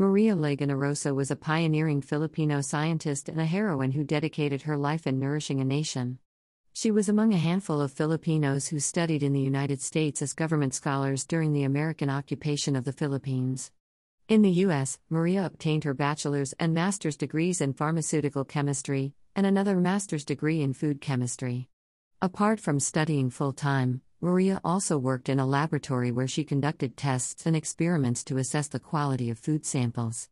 Maria Ylagan Orosa was a pioneering Filipino scientist and a heroine who dedicated her life in nourishing a nation. She was among a handful of Filipinos who studied in the United States as government scholars during the American occupation of the Philippines. In the U.S., Maria obtained her bachelor's and master's degrees in pharmaceutical chemistry, and another master's degree in food chemistry. Apart from studying full time, Maria also worked in a laboratory where she conducted tests and experiments to assess the quality of food samples.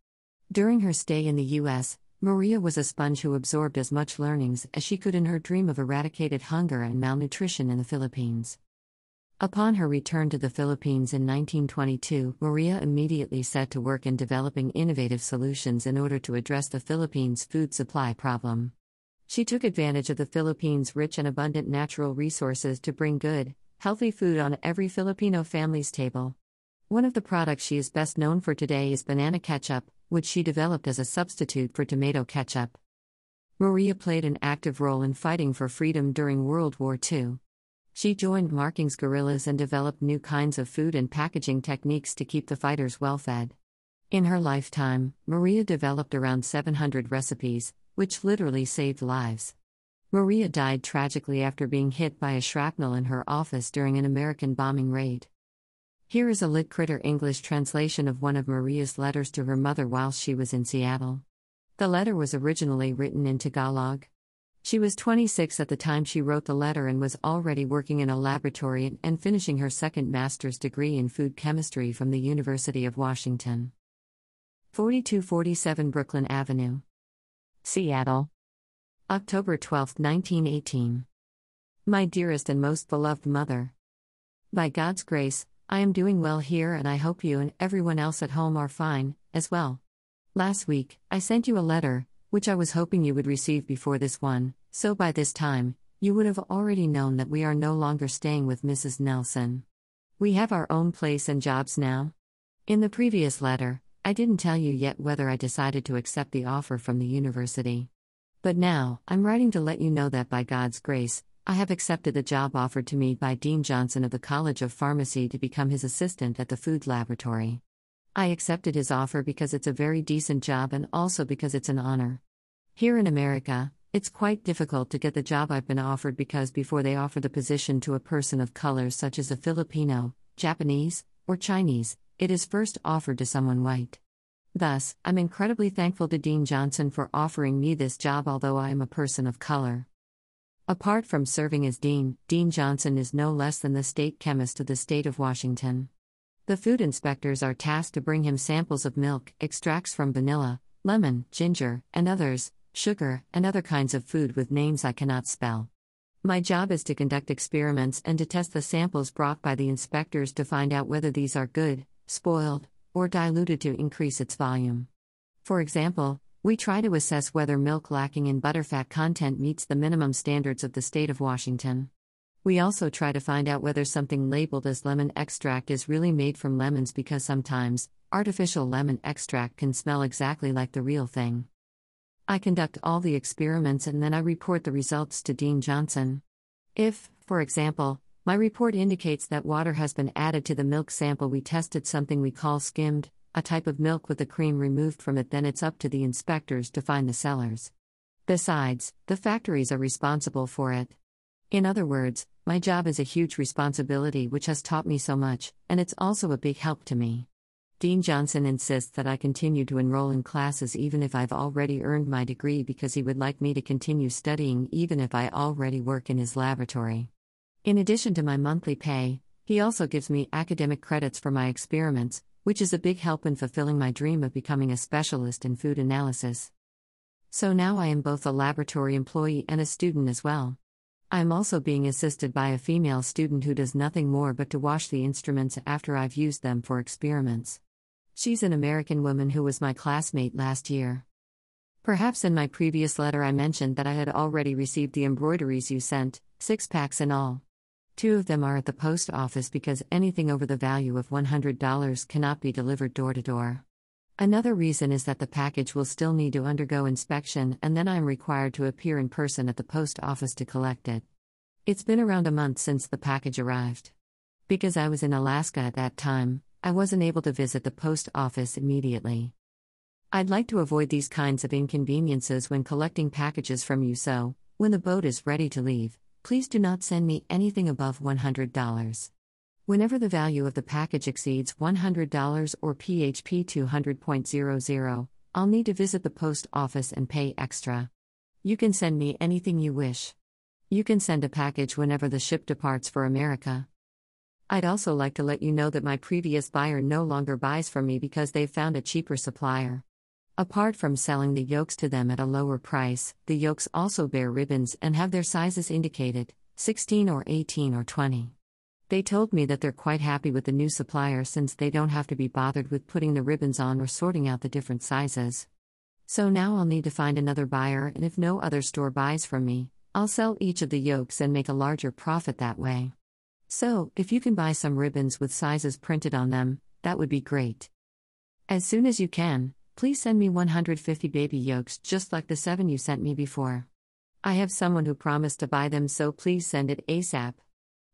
During her stay in the U.S., Maria was a sponge who absorbed as much learnings as she could in her dream of eradicated hunger and malnutrition in the Philippines. Upon her return to the Philippines in 1922, Maria immediately set to work in developing innovative solutions in order to address the Philippines' food supply problem. She took advantage of the Philippines' rich and abundant natural resources to bring good, healthy food on every Filipino family's table. One of the products she is best known for today is banana ketchup, which she developed as a substitute for tomato ketchup. Maria played an active role in fighting for freedom during World War II. She joined Marking's guerrillas and developed new kinds of food and packaging techniques to keep the fighters well fed. In her lifetime, Maria developed around 700 recipes, which literally saved lives. Maria died tragically after being hit by a shrapnel in her office during an American bombing raid. Here is a Lit Critter English translation of one of Maria's letters to her mother while she was in Seattle. The letter was originally written in Tagalog. She was 26 at the time she wrote the letter and was already working in a laboratory and finishing her second master's degree in food chemistry from the University of Washington. 4247 Brooklyn Avenue, Seattle. October 12, 1918. My dearest and most beloved mother. By God's grace, I am doing well here and I hope you and everyone else at home are fine, as well. Last week, I sent you a letter, which I was hoping you would receive before this one, so by this time, you would have already known that we are no longer staying with Mrs. Nelson. We have our own place and jobs now. In the previous letter, I didn't tell you yet whether I decided to accept the offer from the university. But now, I'm writing to let you know that by God's grace, I have accepted the job offered to me by Dean Johnson of the College of Pharmacy to become his assistant at the food laboratory. I accepted his offer because it's a very decent job and also because it's an honor. Here in America, it's quite difficult to get the job I've been offered because before they offer the position to a person of color such as a Filipino, Japanese, or Chinese, it is first offered to someone white. Thus, I'm incredibly thankful to Dean Johnson for offering me this job, although I am a person of color. Apart from serving as Dean, Dean Johnson is no less than the state chemist of the state of Washington. The food inspectors are tasked to bring him samples of milk, extracts from vanilla, lemon, ginger, and others, sugar, and other kinds of food with names I cannot spell. My job is to conduct experiments and to test the samples brought by the inspectors to find out whether these are good, spoiled, or diluted to increase its volume. For example, we try to assess whether milk lacking in butterfat content meets the minimum standards of the state of Washington. We also try to find out whether something labeled as lemon extract is really made from lemons because sometimes, artificial lemon extract can smell exactly like the real thing. I conduct all the experiments and then I report the results to Dean Johnson. If, for example, my report indicates that water has been added to the milk sample we tested, something we call skimmed, a type of milk with the cream removed from it, then it's up to the inspectors to find the sellers. Besides, the factories are responsible for it. In other words, my job is a huge responsibility which has taught me so much, and it's also a big help to me. Dean Johnson insists that I continue to enroll in classes even if I've already earned my degree because he would like me to continue studying even if I already work in his laboratory. In addition to my monthly pay, he also gives me academic credits for my experiments, which is a big help in fulfilling my dream of becoming a specialist in food analysis. So now I am both a laboratory employee and a student as well. I am also being assisted by a female student who does nothing more but to wash the instruments after I've used them for experiments. She's an American woman who was my classmate last year. Perhaps in my previous letter I mentioned that I had already received the embroideries you sent, six packs in all. Two of them are at the post office because anything over the value of $100 cannot be delivered door to door. Another reason is that the package will still need to undergo inspection and then I am required to appear in person at the post office to collect it. It's been around a month since the package arrived. Because I was in Alaska at that time, I wasn't able to visit the post office immediately. I'd like to avoid these kinds of inconveniences when collecting packages from you, so, when the boat is ready to leave, please do not send me anything above $100. Whenever the value of the package exceeds $100 or PHP 200.00, I'll need to visit the post office and pay extra. You can send me anything you wish. You can send a package whenever the ship departs for America. I'd also like to let you know that my previous buyer no longer buys from me because they've found a cheaper supplier. Apart from selling the yokes to them at a lower price, the yokes also bear ribbons and have their sizes indicated 16 or 18 or 20. They told me that they're quite happy with the new supplier since they don't have to be bothered with putting the ribbons on or sorting out the different sizes. So now I'll need to find another buyer, and if no other store buys from me, I'll sell each of the yokes and make a larger profit that way. So, if you can buy some ribbons with sizes printed on them, that would be great. As soon as you can, Please send me 150 baby yokes just like the 7 you sent me before. I have someone who promised to buy them, so please send it ASAP.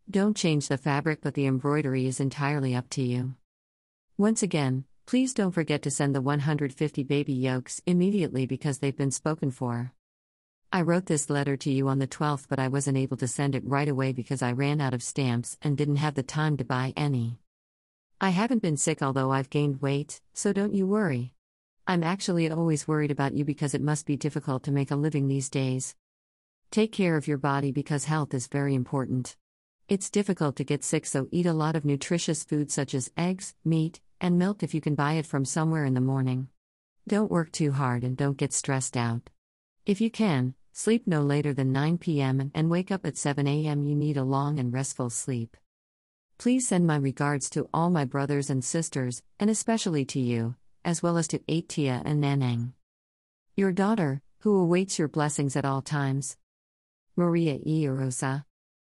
Don't change the fabric, but the embroidery is entirely up to you. Once again, please don't forget to send the 150 baby yokes immediately because they've been spoken for. I wrote this letter to you on the 12th, but I wasn't able to send it right away because I ran out of stamps and didn't have the time to buy any. I haven't been sick, although I've gained weight, so don't you worry. I'm actually always worried about you because it must be difficult to make a living these days. Take care of your body because health is very important. It's difficult to get sick, so eat a lot of nutritious food such as eggs, meat, and milk if you can buy it from somewhere in the morning. Don't work too hard and don't get stressed out. If you can, sleep no later than 9 p.m. and wake up at 7 a.m. You need a long and restful sleep. Please send my regards to all my brothers and sisters, and especially to you as well as to Atia and Nanang. Your daughter, who awaits your blessings at all times. Maria E. Rosa.